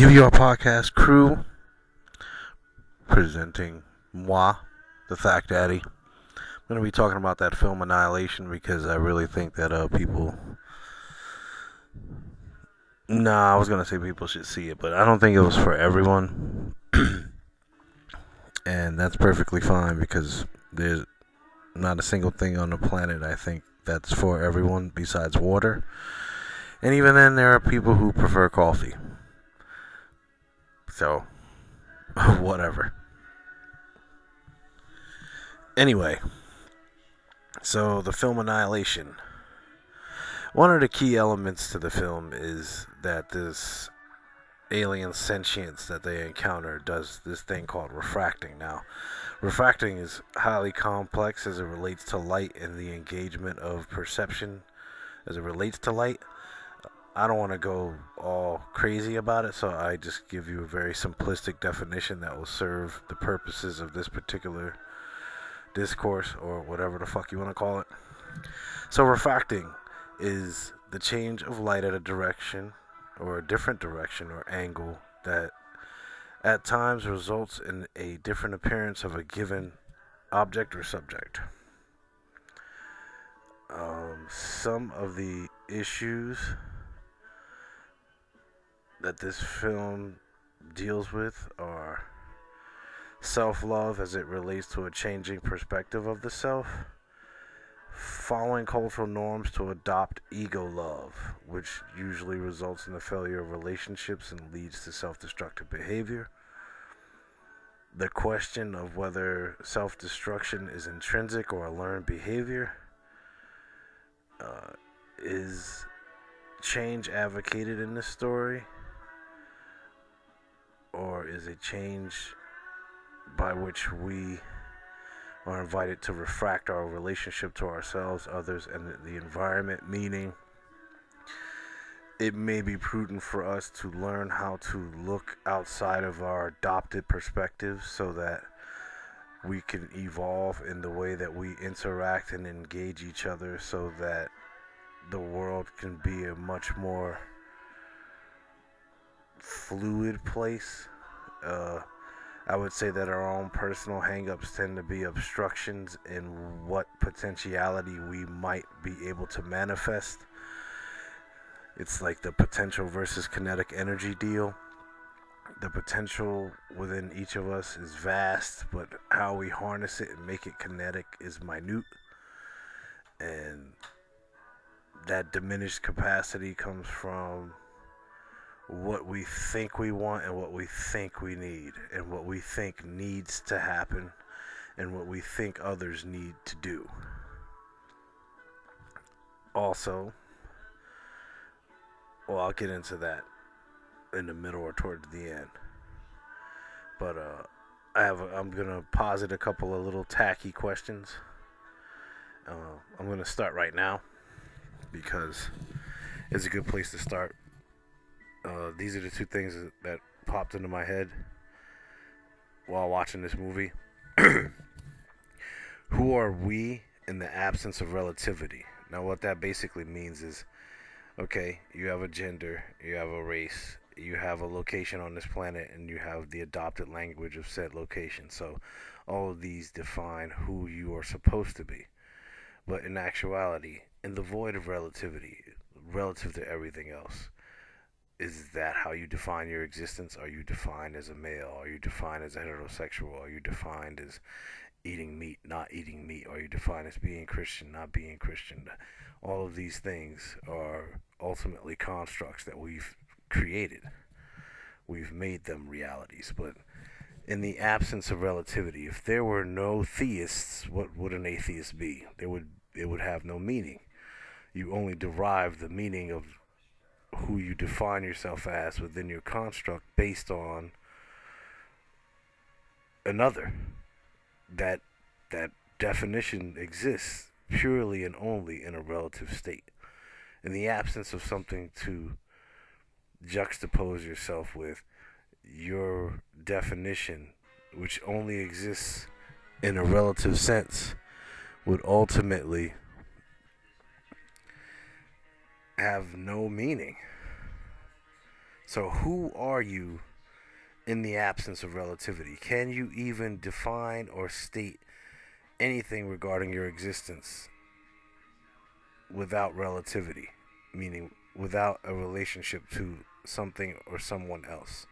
DVR Podcast crew presenting moi, the Fact Daddy. I'm going to be talking about that film Annihilation because I really think that uh, people. Nah, I was going to say people should see it, but I don't think it was for everyone. and that's perfectly fine because there's not a single thing on the planet I think that's for everyone besides water. And even then, there are people who prefer coffee. So, whatever. Anyway, so the film Annihilation. One of the key elements to the film is that this alien sentience that they encounter does this thing called refracting. Now, refracting is highly complex as it relates to light and the engagement of perception as it relates to light. I don't want to go all crazy about it, so I just give you a very simplistic definition that will serve the purposes of this particular discourse or whatever the fuck you want to call it. So, refracting is the change of light at a direction or a different direction or angle that at times results in a different appearance of a given object or subject. Um, some of the issues that this film deals with are self love as it relates to a changing perspective of the self, following cultural norms to adopt ego love, which usually results in the failure of relationships and leads to self destructive behavior. The question of whether self destruction is intrinsic or a learned behavior uh, is change advocated in this story or is a change by which we are invited to refract our relationship to ourselves, others, and the environment, meaning it may be prudent for us to learn how to look outside of our adopted perspectives so that we can evolve in the way that we interact and engage each other so that the world can be a much more fluid place. Uh, I would say that our own personal hangups tend to be obstructions in what potentiality we might be able to manifest. It's like the potential versus kinetic energy deal. The potential within each of us is vast, but how we harness it and make it kinetic is minute. And that diminished capacity comes from what we think we want and what we think we need and what we think needs to happen and what we think others need to do. Also, well, I'll get into that in the middle or towards the end. But uh, I have a, I'm gonna posit a couple of little tacky questions. Uh, I'm gonna start right now because it's a good place to start uh, these are the two things that popped into my head while watching this movie. Who are we in the absence of relativity? Now, what that basically means is okay, you have a gender, you have a race, you have a location on this planet, and you have the adopted language of said location. So, all of these define who you are supposed to be. But in actuality, in the void of relativity, relative to everything else, is that how you define your existence? Are you defined as a male? Are you defined as heterosexual? Are you defined as eating meat, not eating meat? Are you defined as being Christian, not being Christian? All of these things are ultimately constructs that we've created. We've made them realities. But in the absence of relativity, if there were no theists, what would an atheist be? There would it would have no meaning. You only derive the meaning of who you define yourself as within your construct based on another. That that definition exists purely and only in a relative state. In the absence of something to juxtapose yourself with, your definition, which only exists in a relative sense, would ultimately have no meaning. So, who are you in the absence of relativity? Can you even define or state anything regarding your existence without relativity? Meaning, without a relationship to something or someone else?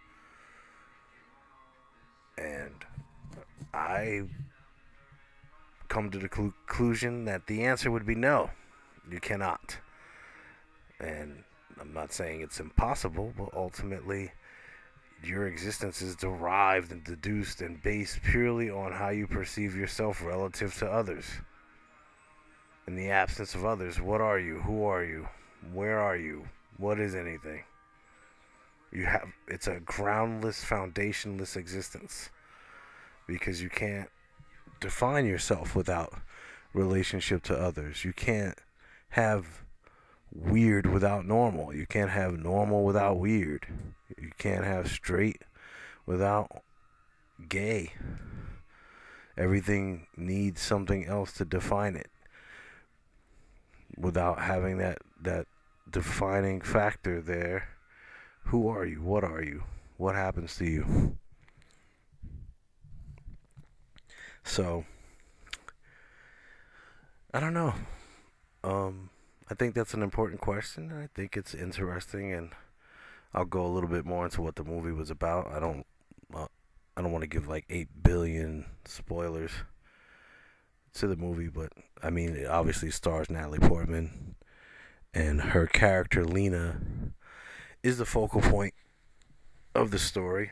And I come to the conclusion that the answer would be no. You cannot. And I'm not saying it's impossible, but ultimately, your existence is derived and deduced and based purely on how you perceive yourself relative to others. In the absence of others, what are you? Who are you? Where are you? What is anything? You have it's a groundless, foundationless existence because you can't define yourself without relationship to others. You can't have weird without normal. You can't have normal without weird. You can't have straight without gay. Everything needs something else to define it. Without having that that defining factor there, who are you? What are you? What happens to you? So I don't know. Um I think that's an important question. I think it's interesting, and I'll go a little bit more into what the movie was about. I don't, uh, I don't want to give like eight billion spoilers to the movie, but I mean, it obviously stars Natalie Portman, and her character Lena is the focal point of the story.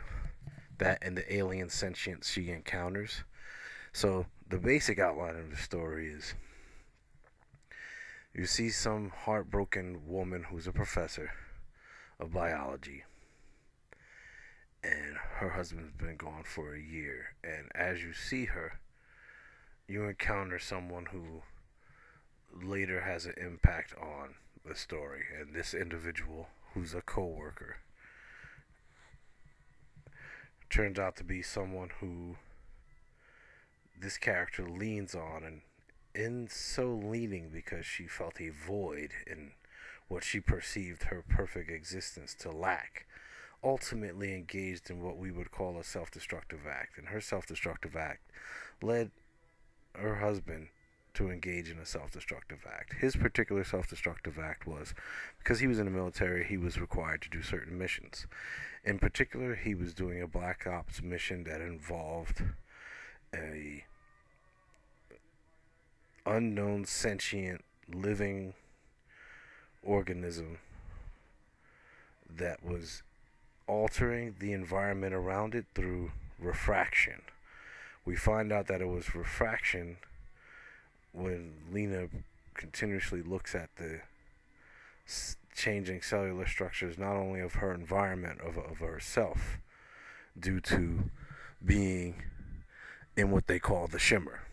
That and the alien sentience she encounters. So the basic outline of the story is you see some heartbroken woman who's a professor of biology. And her husband's been gone for a year. And as you see her you encounter someone who later has an impact on the story. And this individual who's a co-worker turns out to be someone who this character leans on and in so leaning because she felt a void in what she perceived her perfect existence to lack, ultimately engaged in what we would call a self destructive act. And her self destructive act led her husband to engage in a self destructive act. His particular self destructive act was because he was in the military, he was required to do certain missions. In particular, he was doing a Black Ops mission that involved a unknown sentient living organism that was altering the environment around it through refraction. We find out that it was refraction when Lena continuously looks at the changing cellular structures not only of her environment of of herself due to being in what they call the shimmer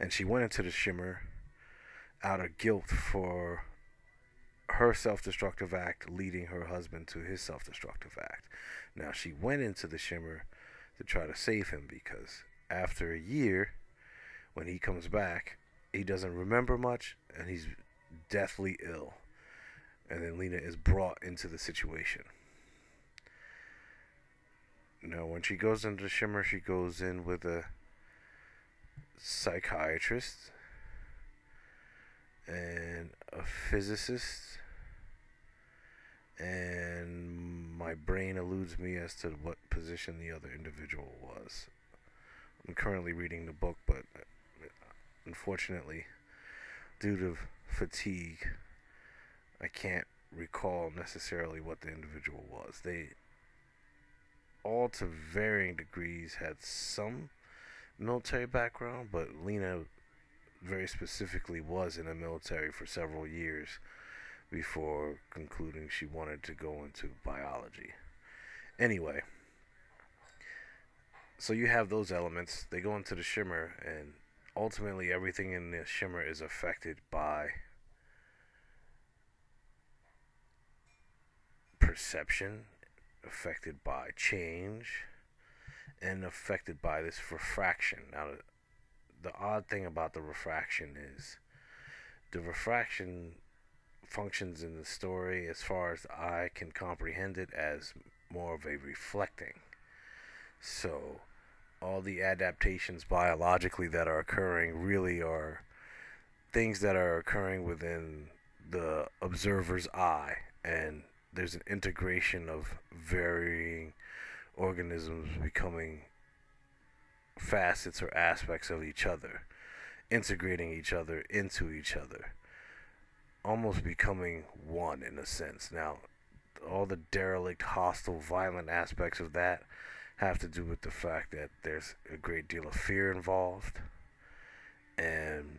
and she went into the shimmer out of guilt for her self-destructive act leading her husband to his self-destructive act. Now she went into the shimmer to try to save him because after a year when he comes back, he doesn't remember much and he's deathly ill. And then Lena is brought into the situation. Now, when she goes into the shimmer, she goes in with a psychiatrist and a physicist and my brain eludes me as to what position the other individual was. I'm currently reading the book, but unfortunately, due to fatigue, I can't recall necessarily what the individual was. They all to varying degrees had some military background, but Lena very specifically was in the military for several years before concluding she wanted to go into biology. Anyway, so you have those elements. They go into the shimmer, and ultimately everything in the shimmer is affected by perception, affected by change, and affected by this refraction. Now, the odd thing about the refraction is the refraction functions in the story, as far as I can comprehend it, as more of a reflecting. So, all the adaptations biologically that are occurring really are things that are occurring within the observer's eye, and there's an integration of varying organisms becoming facets or aspects of each other, integrating each other into each other, almost becoming one in a sense. Now, all the derelict, hostile, violent aspects of that have to do with the fact that there's a great deal of fear involved and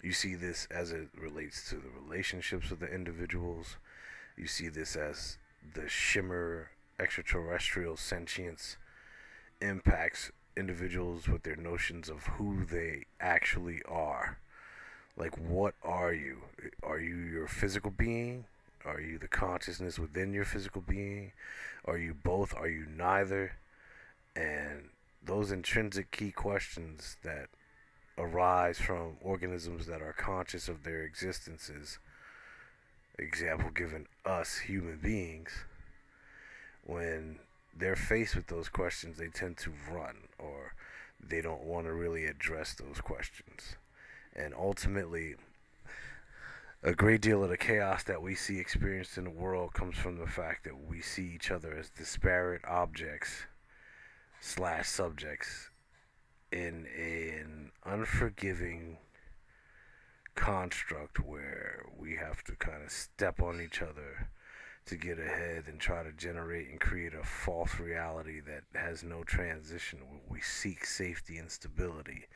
you see this as it relates to the relationships of the individuals you see this as the shimmer extraterrestrial sentience impacts individuals with their notions of who they actually are. Like what are you? Are you your physical being? Are you the consciousness within your physical being? Are you both? Are you neither? And those intrinsic key questions that arise from organisms that are conscious of their existences example given us human beings when they're faced with those questions they tend to run or they don't want to really address those questions. And ultimately, a great deal of the chaos that we see experienced in the world comes from the fact that we see each other as disparate objects slash subjects in an unforgiving construct where we have to kind of step on each other to get ahead and try to generate and create a false reality that has no transition. We seek safety and stability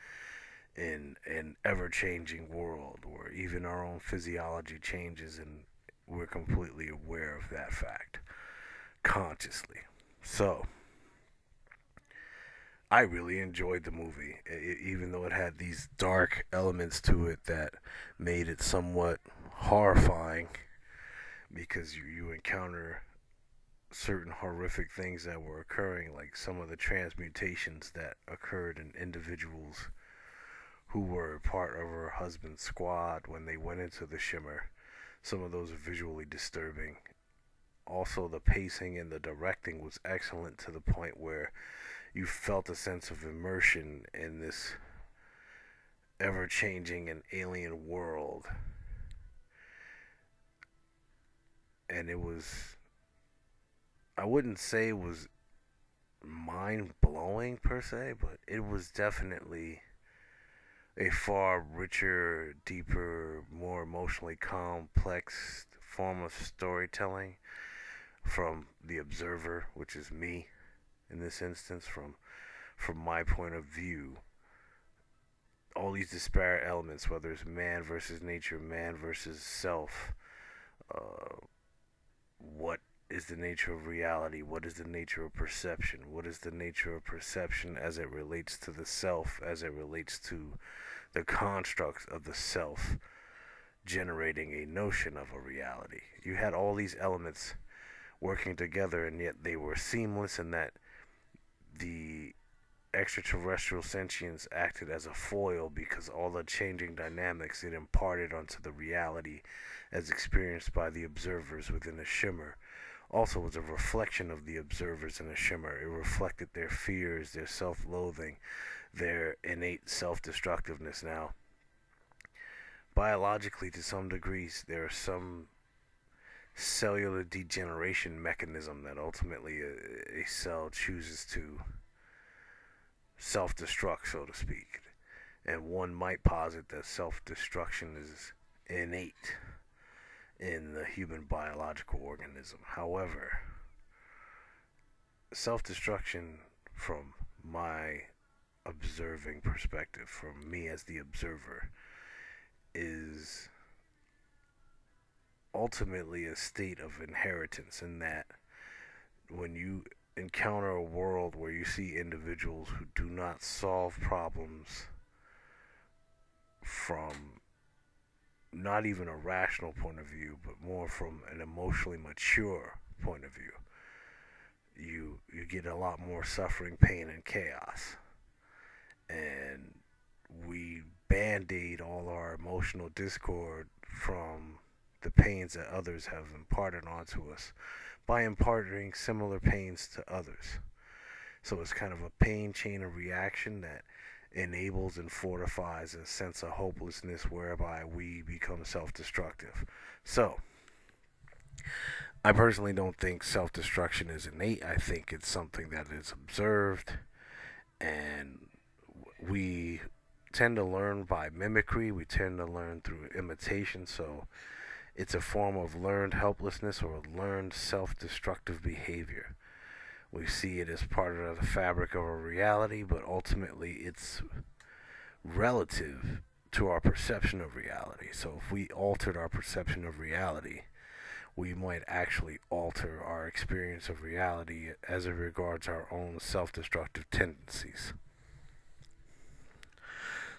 in an ever changing world where even our own physiology changes and we're completely aware of that fact consciously. So, I really enjoyed the movie, even though it had these dark elements to it that made it somewhat horrifying because you, you encounter certain horrific things that were occurring, like some of the transmutations that occurred in individuals who were part of her husband's squad when they went into the shimmer. Some of those are visually disturbing. Also, the pacing and the directing was excellent to the point where you felt a sense of immersion in this ever changing and alien world. And it was, I wouldn't say it was mind blowing per se, but it was definitely a far richer, deeper, more emotionally complex form of storytelling from the observer, which is me in this instance, from from my point of view. All these disparate elements, whether it's man versus nature, man versus self, uh, what is the nature of reality? What is the nature of perception? What is the nature of perception as it relates to the self, as it relates to the construct of the self generating a notion of a reality. You had all these elements working together, and yet they were seamless in that the extraterrestrial sentience acted as a foil because all the changing dynamics it imparted onto the reality as experienced by the observers within a shimmer also was a reflection of the observers in a shimmer. It reflected their fears, their self loathing, their innate self destructiveness now. Biologically, to some degrees, there are some cellular degeneration mechanism that ultimately a, a cell chooses to self destruct, so to speak. And one might posit that self destruction is innate in the human biological organism. However, self destruction, from my observing perspective, from me as the observer, is ultimately a state of inheritance in that when you encounter a world where you see individuals who do not solve problems from not even a rational point of view, but more from an emotionally mature point of view. You you get a lot more suffering, pain, and chaos, and we band aid all our emotional discord from the pains that others have imparted onto us by imparting similar pains to others. So it's kind of a pain chain of reaction that enables and fortifies a sense of hopelessness whereby we become self destructive. So, I personally don't think self destruction is innate. I think it's something that is observed, and we tend to learn by mimicry, we tend to learn through imitation. So, it's a form of learned helplessness or learned self destructive behavior. We see it as part of the fabric of our reality, but ultimately it's relative to our perception of reality. So if we altered our perception of reality, we might actually alter our experience of reality as it regards our own self destructive tendencies.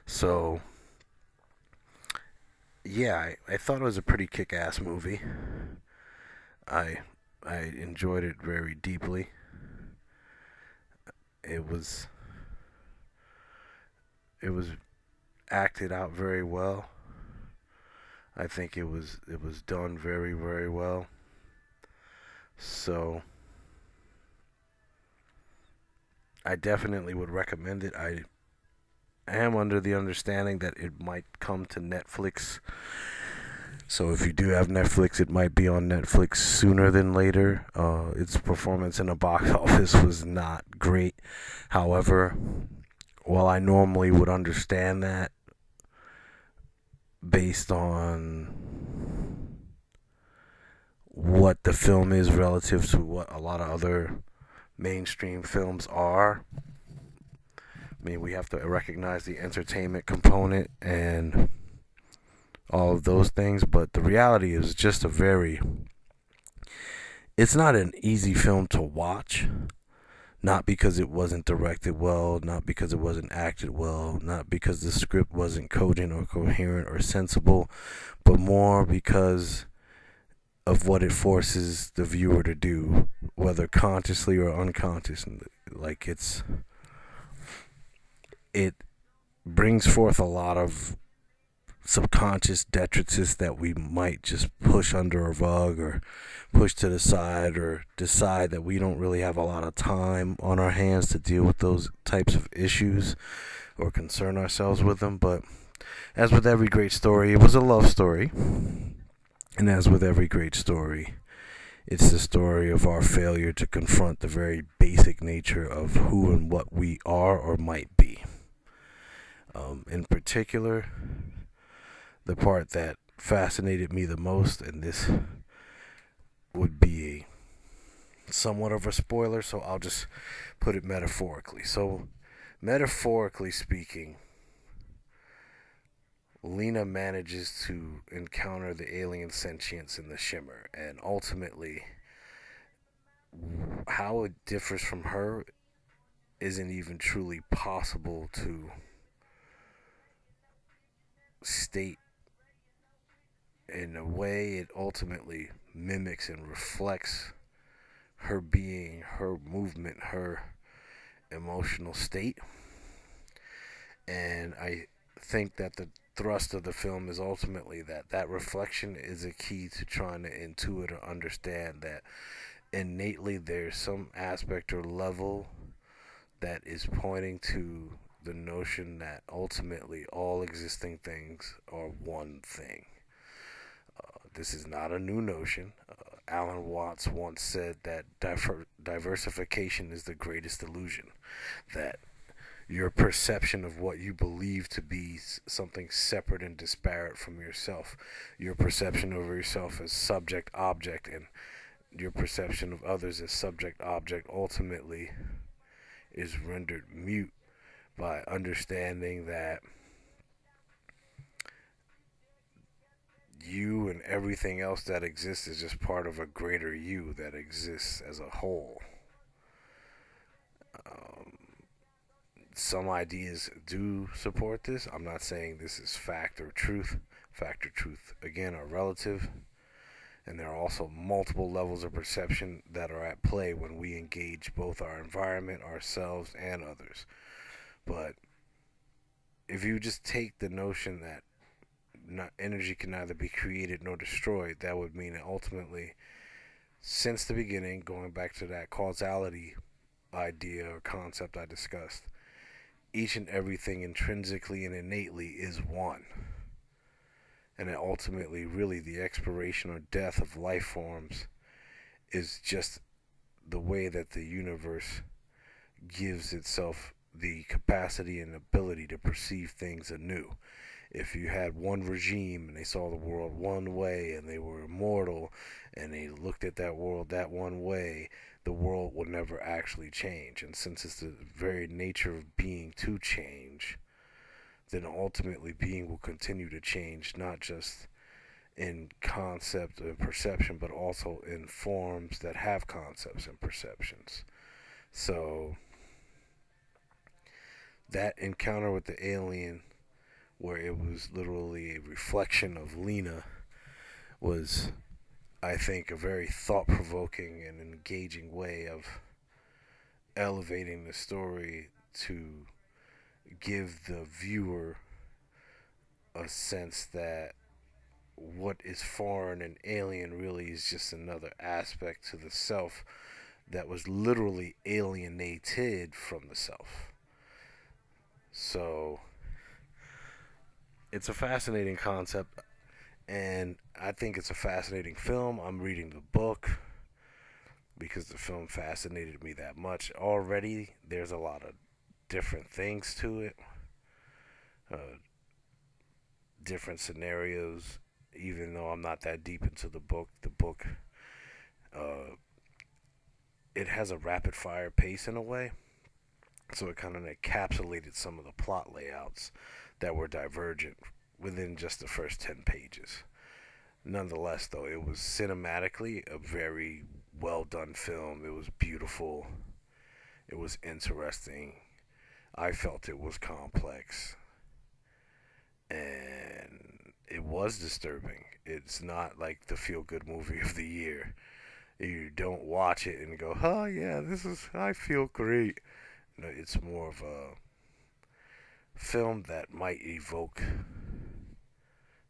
So, yeah, I, I thought it was a pretty kick ass movie. I I enjoyed it very deeply it was it was acted out very well. I think it was it was done very very well. So I definitely would recommend it. I am under the understanding that it might come to Netflix so if you do have Netflix, it might be on Netflix sooner than later. Uh, its performance in the box office was not great. However, while I normally would understand that based on what the film is relative to what a lot of other mainstream films are. I mean, we have to recognize the entertainment component and all of those things, but the reality is just a very it's not an easy film to watch. Not because it wasn't directed well, not because it wasn't acted well, not because the script wasn't cogent or coherent or sensible, but more because of what it forces the viewer to do, whether consciously or unconsciously. Like it's it brings forth a lot of subconscious detritus that we might just push under a rug or push to the side or decide that we don't really have a lot of time on our hands to deal with those types of issues or concern ourselves with them. But as with every great story, it was a love story. And as with every great story, it's the story of our failure to confront the very basic nature of who and what we are or might be. Um, in particular, the part that fascinated me the most, and this would be somewhat of a spoiler, so I'll just put it metaphorically. So, metaphorically speaking, Lena manages to encounter the alien sentience in the shimmer, and ultimately, how it differs from her isn't even truly possible to state in a way, it ultimately mimics and reflects her being, her movement, her emotional state. And I think that the thrust of the film is ultimately that that reflection is a key to trying to intuit or understand that innately there's some aspect or level that is pointing to the notion that ultimately all existing things are one thing. This is not a new notion. Uh, Alan Watts once said that diver- diversification is the greatest illusion. That your perception of what you believe to be something separate and disparate from yourself, your perception of yourself as subject object, and your perception of others as subject object ultimately is rendered mute by understanding that you and everything else that exists is just part of a greater you that exists as a whole. Um, some ideas do support this. I'm not saying this is fact or truth. Fact or truth, again, are relative. And there are also multiple levels of perception that are at play when we engage both our environment, ourselves, and others. But if you just take the notion that not, energy can neither be created nor destroyed, that would mean that ultimately, since the beginning, going back to that causality idea or concept I discussed, each and everything intrinsically and innately is one. And that ultimately, really, the expiration or death of life forms is just the way that the universe gives itself the capacity and ability to perceive things anew. If you had one regime and they saw the world one way and they were immortal and they looked at that world that one way, the world would never actually change. And since it's the very nature of being to change, then ultimately being will continue to change, not just in concept and perception, but also in forms that have concepts and perceptions. So, that encounter with the alien, where it was literally a reflection of Lena, was I think, a very thought provoking and engaging way of elevating the story to give the viewer a sense that what is foreign and alien really is just another aspect to the self that was literally alienated from the self. So it's a fascinating concept and I think it's a fascinating film. I'm reading the book because the film fascinated me that much. Already, there's a lot of different things to it, uh, different scenarios. Even though I'm not that deep into the book, the book uh, it has a rapid fire pace in a way, so it kind of encapsulated some of the plot layouts that were divergent within just the first 10 pages. Nonetheless, though, it was cinematically a very well done film. It was beautiful. It was interesting. I felt it was complex. And it was disturbing. It's not like the feel good movie of the year. You don't watch it and go, oh, yeah, this is, I feel great. It's more of a film that might evoke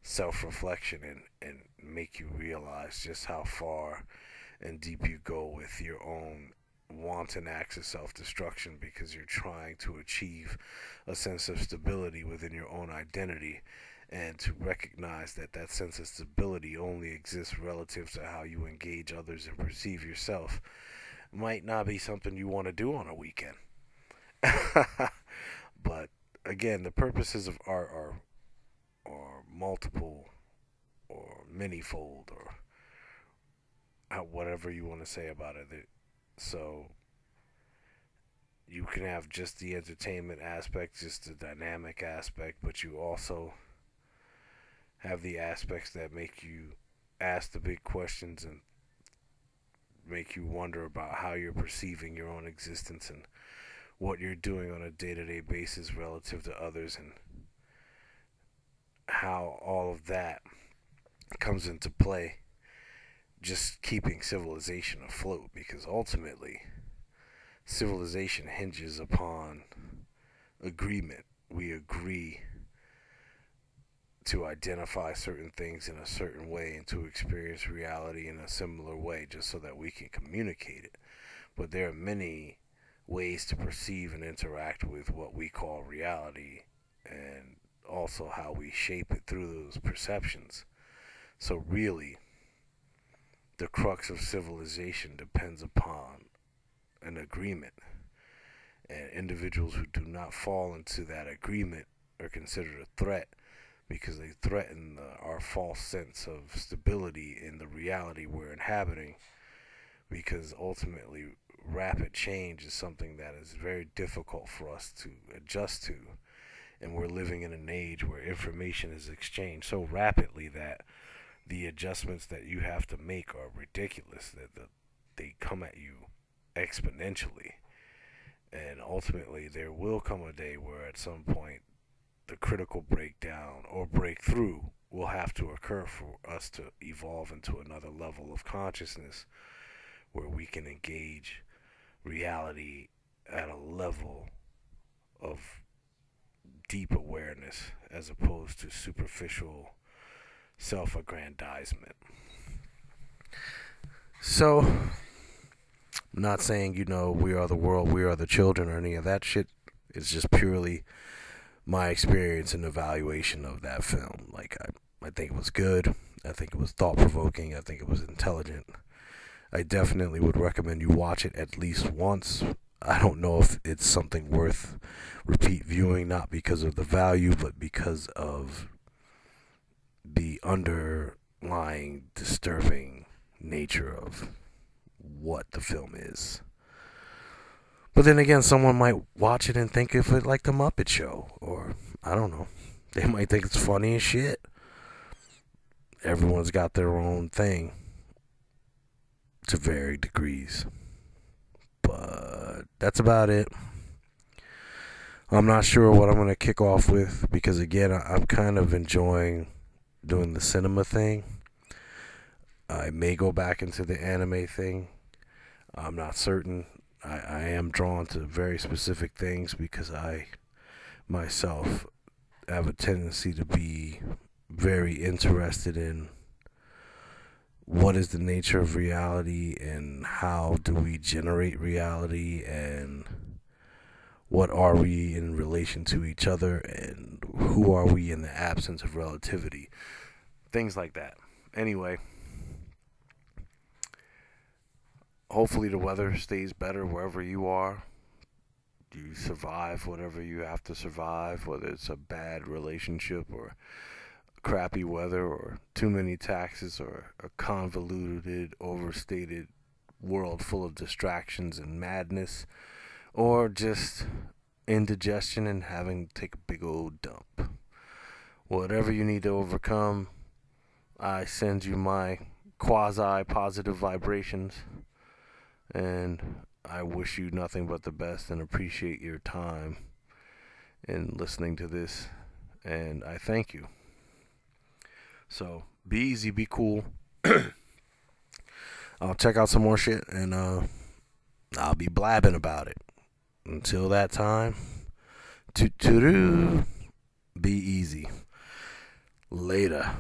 self reflection and, and make you realize just how far and deep you go with your own wanton acts of self destruction because you're trying to achieve a sense of stability within your own identity and to recognize that that sense of stability only exists relative to how you engage others and perceive yourself might not be something you want to do on a weekend. but again, the purposes of art are or multiple or manyfold or whatever you want to say about it. So you can have just the entertainment aspect, just the dynamic aspect, but you also have the aspects that make you ask the big questions and make you wonder about how you're perceiving your own existence and what you're doing on a day-to-day basis relative to others and how all of that comes into play just keeping civilization afloat because ultimately civilization hinges upon agreement. We agree to identify certain things in a certain way and to experience reality in a similar way just so that we can communicate it. But there are many ways to perceive and interact with what we call reality and also how we shape it through those perceptions. So, really, the crux of civilization depends upon an agreement. And individuals who do not fall into that agreement are considered a threat because they threaten the, our false sense of stability in the reality we're inhabiting. Because ultimately, rapid change is something that is very difficult for us to adjust to. And we're living in an age where information is exchanged so rapidly that the adjustments that you have to make are ridiculous that the, they come at you exponentially. And ultimately there will come a day where at some point the critical breakdown or breakthrough will have to occur for us to evolve into another level of consciousness where we can engage reality at a level of deep awareness as opposed to superficial self aggrandizement. So, I'm not saying, you know, we are the world, we are the children, or any of that shit. It's just purely my experience and evaluation of that film. Like, I, I think it was good. I think it was thought provoking. I think it was intelligent. I definitely would recommend you watch it at least once. I don't know if it's something worth repeat viewing, not because of the value, but because of the underlying disturbing nature of what the film is. But then again, someone might watch it and think of it like the Muppet Show, or I don't know. They might think it's funny as shit. Everyone's got their own thing to varied degrees. But that's about it. I'm not sure what I'm going to kick off with because, again, I'm kind of enjoying doing the cinema thing. I may go back into the anime thing. I'm not certain. I, I am drawn to very specific things because I myself have a tendency to be very interested in what is the nature of reality and how do we generate reality and what are we in relation to each other and who are we in the absence of relativity? Things like that. Anyway hopefully the weather stays better wherever you are. Do you survive whatever you have to survive whether it's a bad relationship or crappy weather or too many taxes or a convoluted, overstated world full of distractions and madness or just indigestion and having to take a big old dump. Whatever you need to overcome, I send you my quasi positive vibrations and I wish you nothing but the best and appreciate your time in listening to this and I thank you. So be easy, be cool. I'll check out some more shit and uh, I'll be blabbing about it. Until that time, to to be easy. Later.